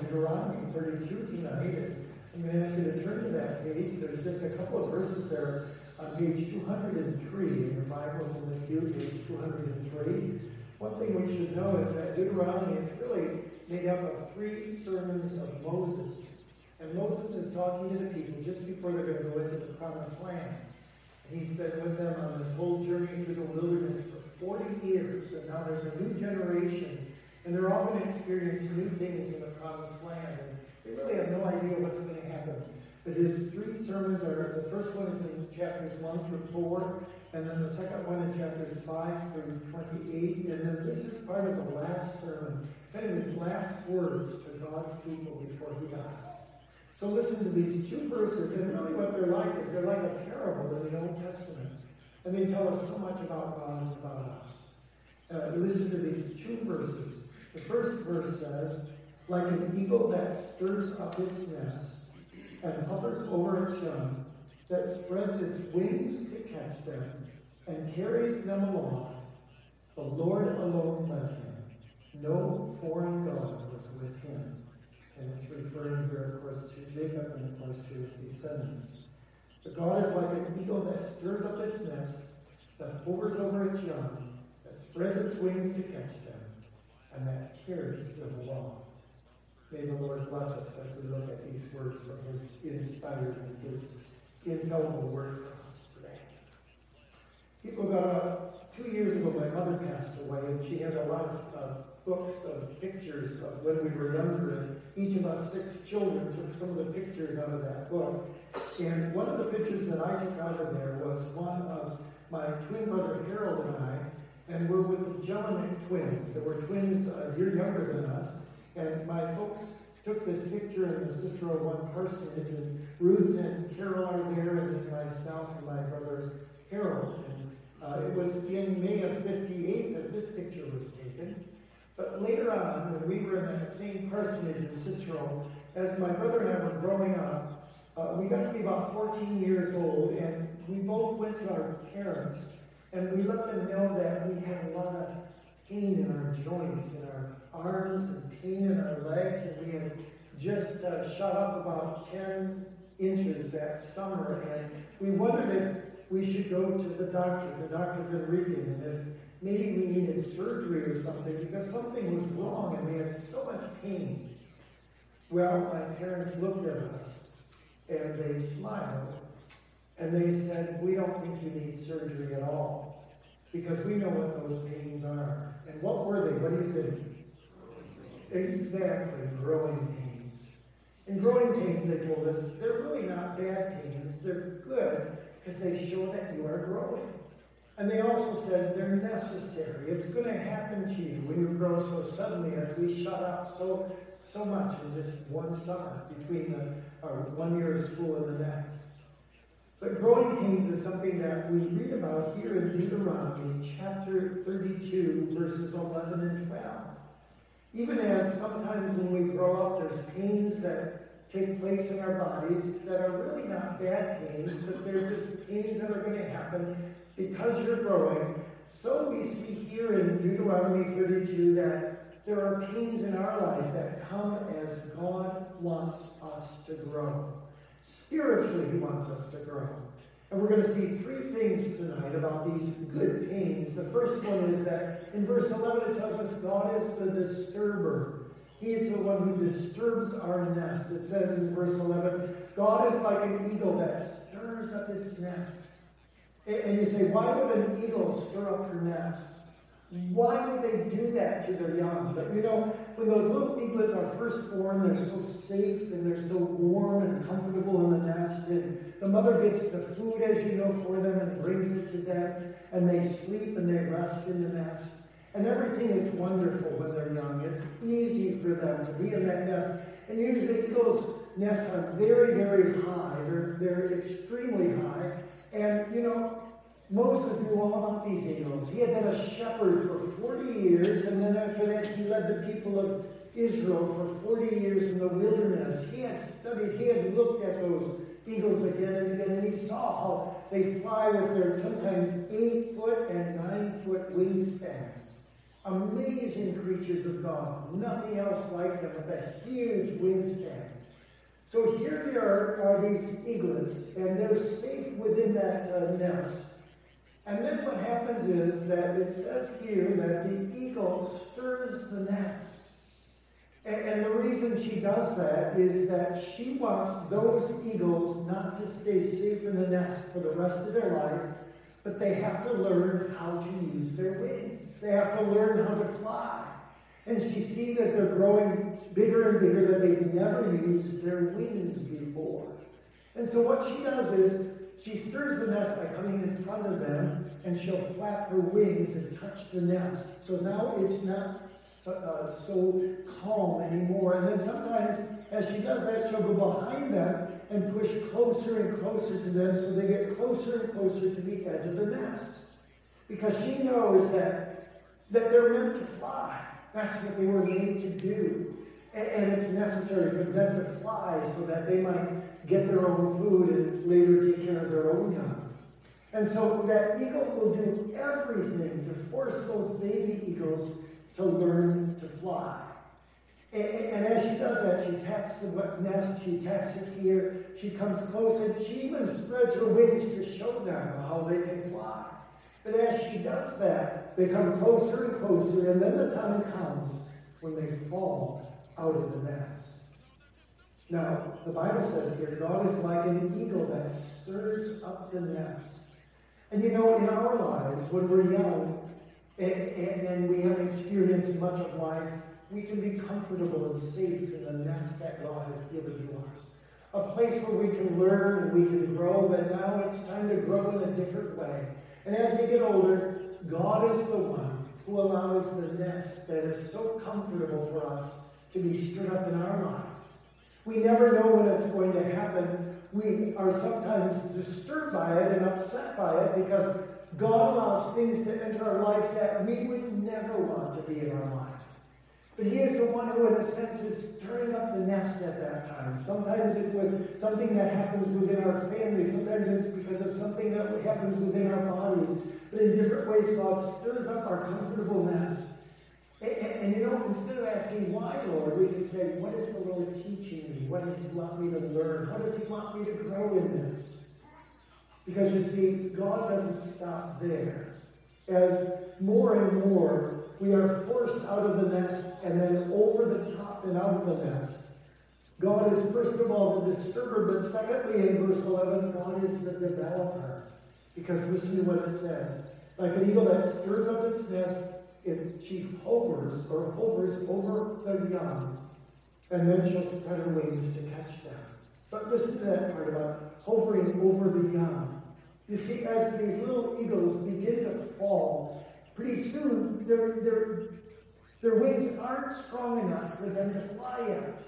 Deuteronomy 32 tonight, I'm going to ask you to turn to that page. There's just a couple of verses there on page 203 in your Bibles in the pew, page 203. One thing we should know is that Deuteronomy is really made up of three sermons of Moses. And Moses is talking to the people just before they're going to go into the promised land. And he's been with them on this whole journey through the wilderness for 40 years. And now there's a new generation. And they're all going to experience new things in the promised land. And they really have no idea what's going to happen. But his three sermons are the first one is in chapters 1 through 4, and then the second one in chapters 5 through 28, and then this is part of the last sermon, kind of his last words to God's people before he dies. So listen to these two verses, and really what they're like is they're like a parable in the Old Testament, and they tell us so much about God and about us. Uh, listen to these two verses. The first verse says, Like an eagle that stirs up its nest, and hovers over its young, that spreads its wings to catch them and carries them aloft. The Lord alone led him. No foreign God was with him. And it's referring here, of course, to Jacob and, of course, to his descendants. But God is like an eagle that stirs up its nest, that hovers over its young, that spreads its wings to catch them, and that carries them aloft. May the Lord bless us as we look at these words from His inspired and His infallible word for us today. People got about two years ago, my mother passed away, and she had a lot of uh, books of pictures of when we were younger, and each of us six children took some of the pictures out of that book. And one of the pictures that I took out of there was one of my twin brother Harold and I, and we're with the Jelinek twins. They were twins a year younger than us. And my folks took this picture in the Cicero One parsonage, and Ruth and Carol are there, and then myself and my brother Harold. And uh, it was in May of 58 that this picture was taken. But later on, when we were in that same parsonage in Cicero, as my brother and I were growing up, uh, we got to be about 14 years old, and we both went to our parents, and we let them know that we had a lot of pain in our joints, in our arms, and pain in our legs, and we had just uh, shot up about 10 inches that summer, and we wondered if we should go to the doctor, to Dr. Van Rieken, and if maybe we needed surgery or something because something was wrong and we had so much pain. Well, my parents looked at us and they smiled and they said, We don't think you need surgery at all because we know what those pains are. And what were they? What do you think? Exactly, growing pains. And growing pains, they told us, they're really not bad pains. They're good because they show that you are growing. And they also said they're necessary. It's going to happen to you when you grow so suddenly, as we shut up so so much in just one summer between the, our one year of school and the next. But growing pains is something that we read about here in Deuteronomy chapter 32, verses 11 and 12. Even as sometimes when we grow up, there's pains that take place in our bodies that are really not bad pains, but they're just pains that are going to happen because you're growing. So we see here in Deuteronomy 32 that there are pains in our life that come as God wants us to grow. Spiritually, He wants us to grow. And we're going to see three things tonight about these good pains. The first one is that in verse 11 it tells us God is the disturber. He is the one who disturbs our nest. It says in verse 11, God is like an eagle that stirs up its nest. And you say, why would an eagle stir up her nest? Why would they do that to their young? But you know, when those little eaglets are first born, they're so safe and they're so warm and comfortable in the nest. And the mother gets the food, as you know, for them and brings it to them. And they sleep and they rest in the nest. And everything is wonderful when they're young. It's easy for them to be in that nest. And usually eagles' nests are very, very high. They're, they're extremely high. And, you know, Moses knew all about these eagles. He had been a shepherd for 40 years, and then after that, he led the people of Israel for 40 years in the wilderness. He had studied, he had looked at those eagles again and again, and he saw how they fly with their sometimes eight foot and nine foot wingspans. Amazing creatures of God. Nothing else like them with a huge wingspan. So here they are, are these eaglets, and they're safe within that uh, nest. And then what happens is that it says here that the eagle stirs the nest. And the reason she does that is that she wants those eagles not to stay safe in the nest for the rest of their life, but they have to learn how to use their wings. They have to learn how to fly. And she sees as they're growing bigger and bigger that they've never used their wings before. And so what she does is she stirs the nest by coming in front of them, and she'll flap her wings and touch the nest. So now it's not so, uh, so calm anymore. And then sometimes, as she does that, she'll go behind them and push closer and closer to them so they get closer and closer to the edge of the nest. Because she knows that, that they're meant to fly. That's what they were made to do. And, and it's necessary for them to fly so that they might get their own food and later take care of their own young. And so that eagle will do everything to force those baby eagles to learn to fly. And, as she does that, she taps the nest, she taps it here, she comes closer, she even spreads her wings to show them how they can fly. But as she does that, they come closer and closer, and then the time comes when they fall out of the nest. Now, the Bible says here, God is like an eagle that stirs up the nest. And you know, in our lives, when we're young and, and, and, we haven't experienced much of life, we can be comfortable and safe in the nest that God has given to us. A place where we can learn and we can grow, but now it's time to grow in a different way. And as we get older, God is the one who allows the nest that is so comfortable for us to be stirred up in our lives. We never know when it's going to happen. We are sometimes disturbed by it and upset by it because God allows things to enter our life that we would never want to be in our life. But He is the one who, in a sense, is stirring up the nest at that time. Sometimes it's with something that happens within our family. Sometimes it's because of something that happens within our bodies. But in different ways, God stirs up our comfortable nest and, and, you know, instead of asking why, Lord, we can say, what is the Lord teaching me? What does He want me to learn? How does He want me to grow in this? Because you see, God doesn't stop there. As more and more we are forced out of the nest and then over the top and out of the nest, God is first of all the disturber, but secondly, in verse 11, God is the developer. Because listen to what it says. Like an eagle that stirs up its nest it, she hovers or hovers over the young, and then she'll spread her wings to catch them. But listen to that part about hovering over the young. You see, as these little eagles begin to fall, pretty soon their, their, their wings aren't strong enough for them to fly yet.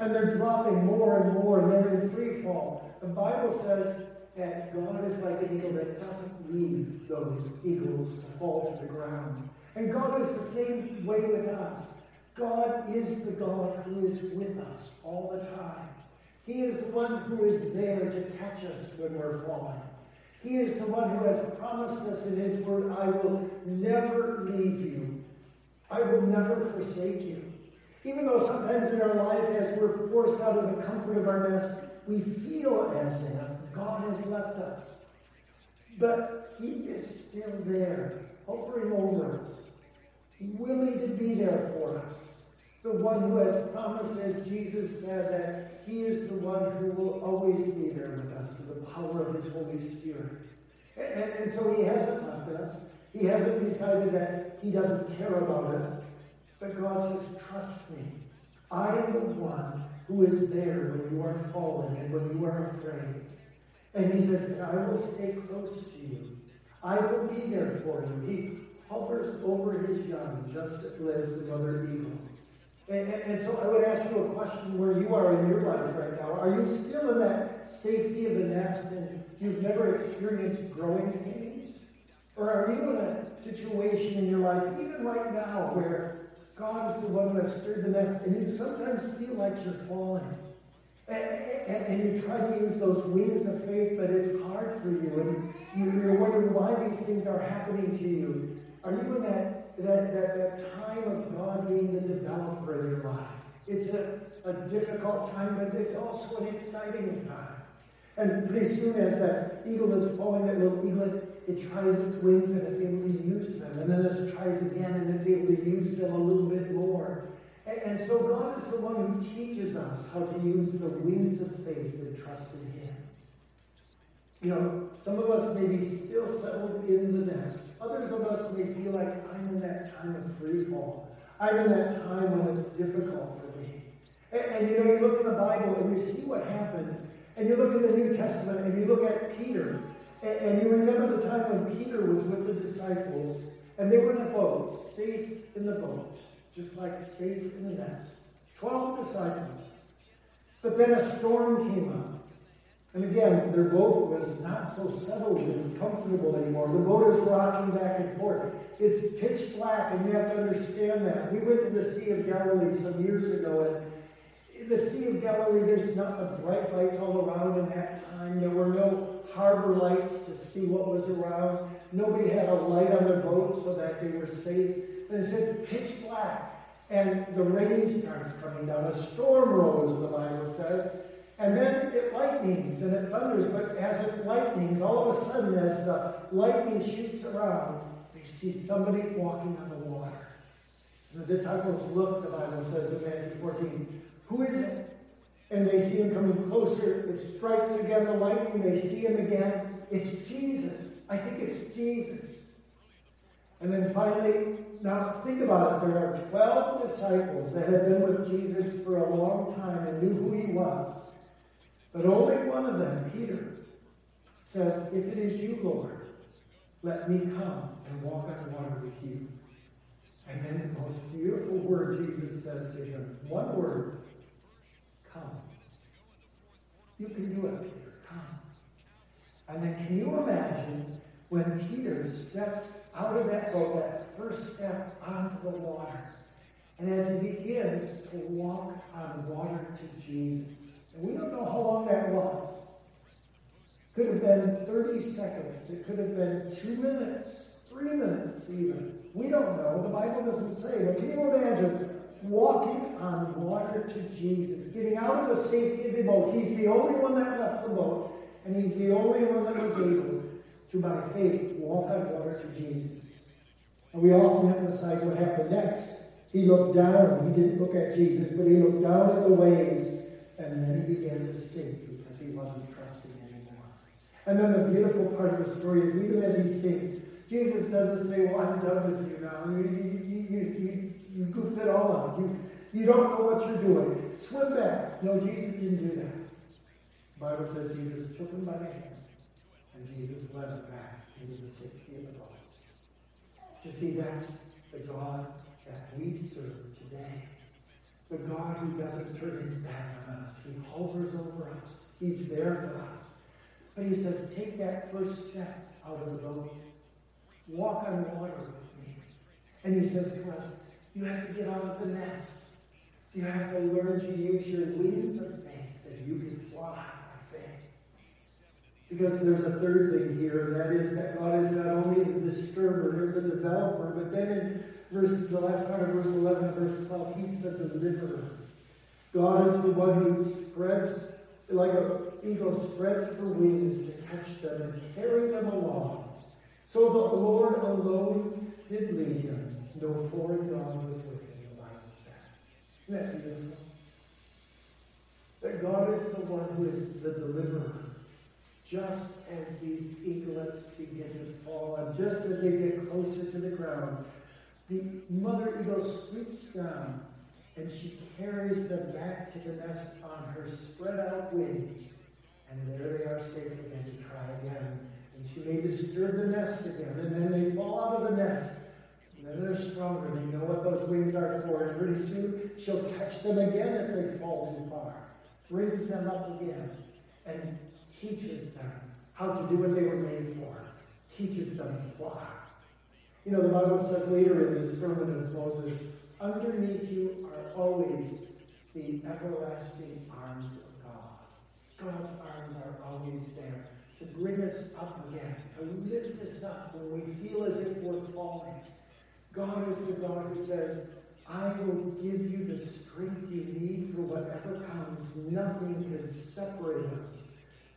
And they're dropping more and more, and they're in free fall. The Bible says that God is like an eagle that doesn't leave those eagles to fall to the ground. And God is the same way with us. God is the God who is with us all the time. He is the one who is there to catch us when we're falling. He is the one who has promised us in His Word, I will never leave you. I will never forsake you. Even though sometimes in our life, as we're forced out of the comfort of our nest, we feel as if God has left us. But He is still there hovering over us, willing to be there for us. The one who has promised, as Jesus said, that He is the one who will always be there with us through the power of His Holy Spirit. And, and so He hasn't left us. He hasn't decided that He doesn't care about us. But God says, Trust me. I am the one who is there when you are falling and when you are afraid. And He says, I will stay close to you. I will be there for you. He hovers over his young just as the mother eagle. And, and, and, so I would ask you a question where you are in your life right now. Are you still in that safety of the nest and you've never experienced growing pains? Or are you in a situation in your life, even right now, where God is the one who has stirred the nest and you sometimes feel like you're falling? And, and, you try to use those wings of faith, but it's hard for you. And you're wondering why these things are happening to you. Are you in that, that, that, that time of God being the developer in your life. It's a, a difficult time, but it's also an exciting time. And pretty soon, as that eagle is falling, that little eaglet, it tries its wings and it's able to use them. And then it tries again and it's able to use them a little bit more. And, so God is the one who teaches us how to use the wings of faith and trust in Him. You know, some of us may be still settled in the nest. Others of us may feel like I'm in that time of free fall. I'm in that time when it's difficult for me. And, and, you know, you look in the Bible and you see what happened. And you look in the New Testament and you look at Peter. And, and you remember the time when Peter was with the disciples and they were in a boat, safe in the boat, just like safe in the nest. Twelve disciples. But then a storm came up. And again, their boat was not so settled and comfortable anymore. The boat is rocking back and forth. It's pitch black, and you have to understand that. We went to the Sea of Galilee some years ago, and in the Sea of Galilee, there's not the bright lights all around in that time. There were no harbor lights to see what was around. Nobody had a light on their boat so that they were safe. And it says pitch black, and the rain starts coming down. A storm rose, the Bible says. And then it lightnings and it thunders, but as it lightnings, all of a sudden, as the lightning shoots around, they see somebody walking on the water. And the disciples look, the Bible says in Matthew 14, who is it? And they see him coming closer. It strikes again the lightning. They see him again. It's Jesus. I think it's Jesus. And then finally, now think about it. There are 12 disciples that had been with Jesus for a long time and knew who he was. But only one of them, Peter, says, If it is you, Lord, let me come and walk on water with you. And then the most beautiful word Jesus says to him one word come. You can do it, Peter. Come. And then can you imagine when Peter steps out of that boat, that first step onto the water? And as he begins to walk on water to Jesus, and we don't know how long that was. Could have been 30 seconds, it could have been two minutes, three minutes even. We don't know. The Bible doesn't say. But can you imagine walking on water to Jesus, getting out of the safety of the boat? He's the only one that left the boat, and he's the only one that was able to, by faith, walk on water to Jesus. And we often emphasize what happened next. He looked down. He didn't look at Jesus, but he looked down at the waves, and then he began to sink because he wasn't trusting anymore. And then the beautiful part of the story is even as he sinks, Jesus doesn't say, Well, I'm done with you now. You, you, you, you, you goofed it all up. You, you don't know what you're doing. Swim back. No, Jesus didn't do that. The Bible says Jesus took him by the hand, and Jesus led him back into the safety of the boat. To see, that's the God that we serve today. The God who doesn't turn his back on us. He hovers over us. He's there for us. But he says, take that first step out of the boat. Walk on water with me. And he says to us, you have to get out of the nest. You have to learn to use your wings of faith that you can fly. Because there's a third thing here, and that is that God is not only the disturber and the developer, but then in verse, the last part of verse 11 and verse 12, he's the deliverer. God is the one who spreads, like an eagle spreads her wings to catch them and carry them aloft. So the Lord alone did lead him. No foreign God was with him, the Bible says. Isn't that beautiful? That God is the one who is the deliverer. Just as these eaglets begin to fall, and just as they get closer to the ground, the mother eagle swoops down and she carries them back to the nest on her spread out wings. And there they are safe again to try again. And she may disturb the nest again, and then they fall out of the nest. And then they're stronger. They know what those wings are for. And pretty soon she'll catch them again if they fall too far. Brings them up again and teaches them how to do what they were made for. Teaches them to fly. You know, the Bible says later in this sermon of Moses, underneath you are always the everlasting arms of God. God's arms are always there to bring us up again, to lift us up when we feel as if we're falling. God is the God who says, I will give you the strength you need for whatever comes. Nothing can separate us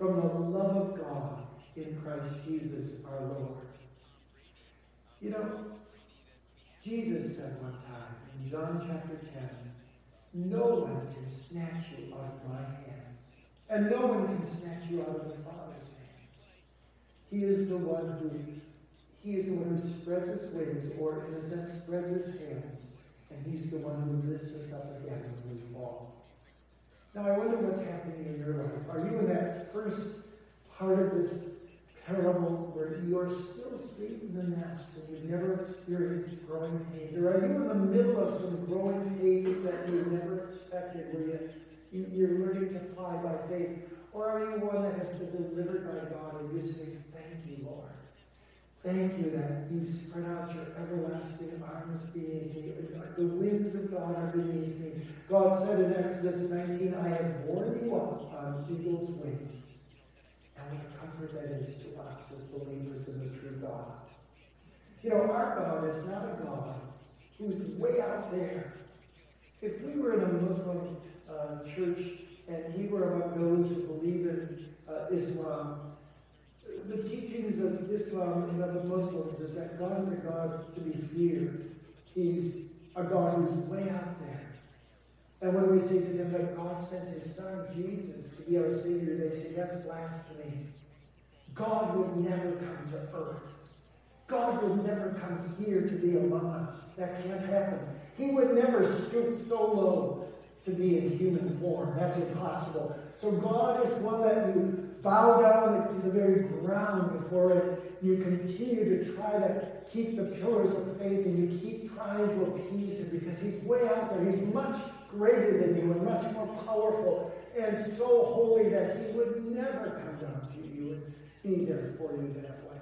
from the love of God in Christ Jesus our Lord. You know, Jesus said one time in John chapter 10, No one can snatch you out of my hands, and no one can snatch you out of the Father's hands. He is the one who he is the one who spreads his wings, or in a sense spreads his hands, and he's the one who lifts us up again. Now I wonder what's happening in your life. Are you in that first part of this parable where you're still safe in the nest and you've never experienced growing pains? Or are you in the middle of some growing pains that you never expected, where you, you, are learning to fly by faith? Or are you one that has been delivered by God and you say, Thank you, Lord? Thank you that you spread out your everlasting arms beneath me. The wings of God are beneath me. God said in Exodus 19, I have borne you up on eagle's wings. And what a comfort that is to us as believers in the true God. You know, our God is not a God who's way out there. If we were in a Muslim uh, church and we were among those who believe in uh, Islam, the teachings of Islam and of the Muslims is that God is a God to be feared. He's a God who's way out there. And when we say to them that God sent his son Jesus to be our Savior, they say that's blasphemy. God would never come to earth. God would never come here to be among us. That can't happen. He would never stoop so low to be in human form. That's impossible. So God is one that you bow down to the very ground before it. You continue to try to keep the pillars of faith and you keep trying to appease him because he's way out there. He's much greater than you and much more powerful and so holy that he would never come down to you and be there for you that way.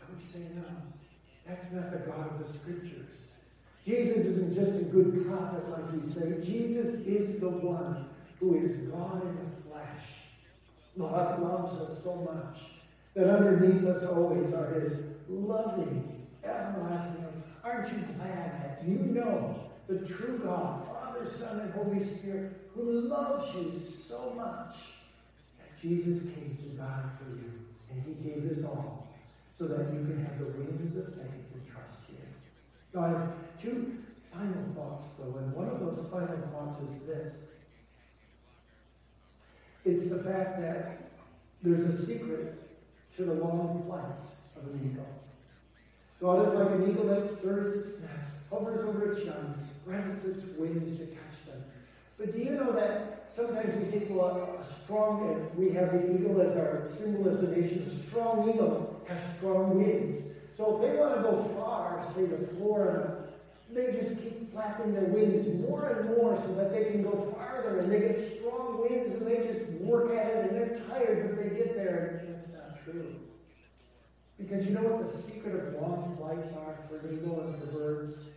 And we say, no, that's not the God of the scriptures. Jesus isn't just a good prophet like you say. Jesus is the one who is God in the flesh. God loves us so much that underneath us always are his loving, everlasting. Aren't you glad that you know the true God, Father, Son, and Holy Spirit, who loves you so much that Jesus came to die for you and he gave his all so that you can have the wings of faith and trust him. Now, I have two final thoughts, though, and one of those final thoughts is this it's the fact that there's a secret to the long flights of an eagle. God is like an eagle that stirs its nest, hovers over its young, spreads its wings to catch them. But do you know that sometimes we think, well, a strong, and we have the eagle as our symbol as a nation. A strong eagle has strong wings. So if they want to go far, say to Florida, they just keep flapping their wings more and more so that they can go farther and they get strong wings and they just work at it and they're tired, but they get there. And that's not true. Because you know what the secret of long flights are for an eagle and for birds?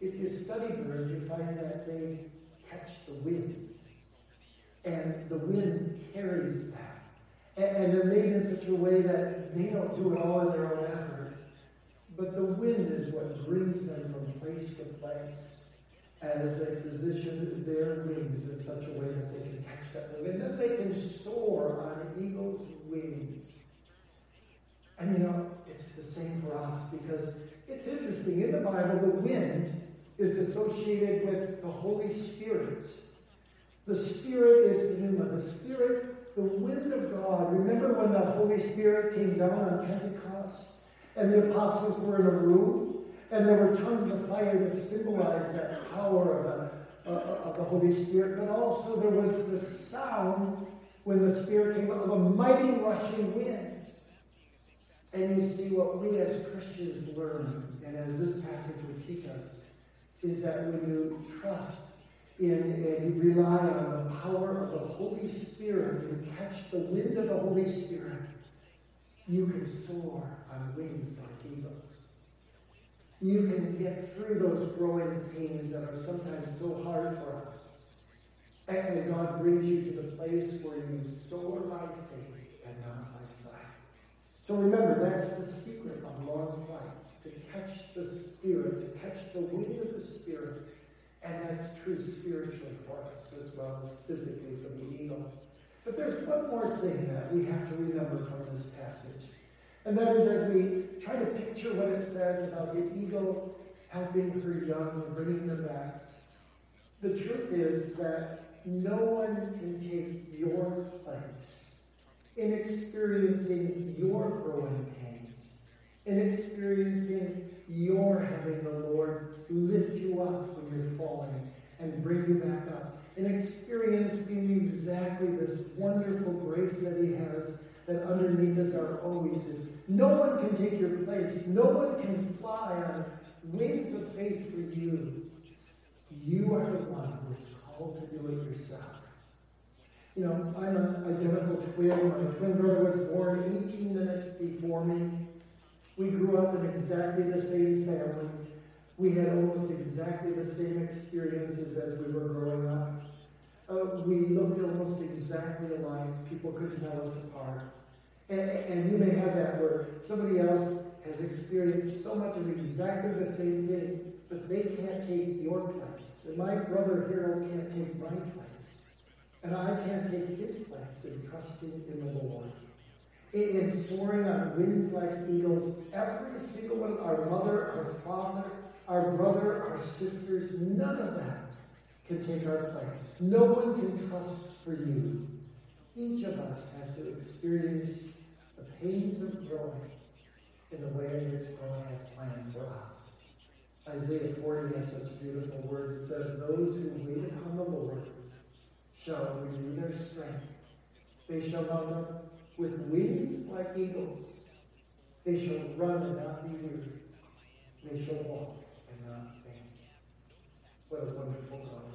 If you study birds, you find that they catch the wind. And the wind carries them. And they're made in such a way that they don't do it all in their own effort but the wind is what brings them from place to place as they position their wings in such a way that they can catch that wind. And then they can soar on eagle's wings. And you know, it's the same for us because it's interesting. In the Bible, the wind is associated with the Holy Spirit. The Spirit is pneuma. The Spirit, the wind of God. Remember when the Holy Spirit came down on Pentecost? And the apostles were in a room, and there were tongues of fire to symbolize that power of the, uh, of the Holy Spirit. But also there was the sound when the Spirit came of a mighty rushing wind. And you see what we as Christians learn, and as this passage would teach us, is that when you trust in and rely on the power of the Holy Spirit and catch the wind of the Holy Spirit, you can soar on wings like eagles. You can get through those growing pains that are sometimes so hard for us. And God brings you to the place where you soar by faith and not by sight. So remember, that's the secret of long flights to catch the Spirit, to catch the wind of the Spirit. And that's true spiritually for us as well as physically for the eagle. But there's one more thing that we have to remember from this passage. And that is as we try to picture what it says about the eagle helping her young and bringing them back, the truth is that no one can take your place in experiencing your growing pains, in experiencing your having the Lord lift you up when you're falling and bring you back up, in experiencing exactly this wonderful grace that He has that underneath us are always His. No one can take your place, no one can fly on wings of faith for you. You are the one who is called to do it yourself. You know, I'm an identical twin. My twin brother was born 18 minutes before me. We grew up in exactly the same family. We had almost exactly the same experiences as we were growing up. Uh, we looked almost exactly alike. People couldn't tell us apart. And, and you may have that where somebody else has experienced so much of exactly the same thing, but they can't take your place. And my brother Harold can't take my place. And I can't take his place in trusting in the Lord. In, in soaring on wings like eagles, every single one, our mother, our father, our brother, our sisters, none of them can take our place. No one can trust for you. Each of us has to experience the pains of growing in the way in which God has planned for us. Isaiah 40 has such beautiful words. It says, Those who wait upon the Lord shall renew their strength. They shall mount up with wings like eagles. They shall run and not be weary. They shall walk and not faint. What a wonderful God.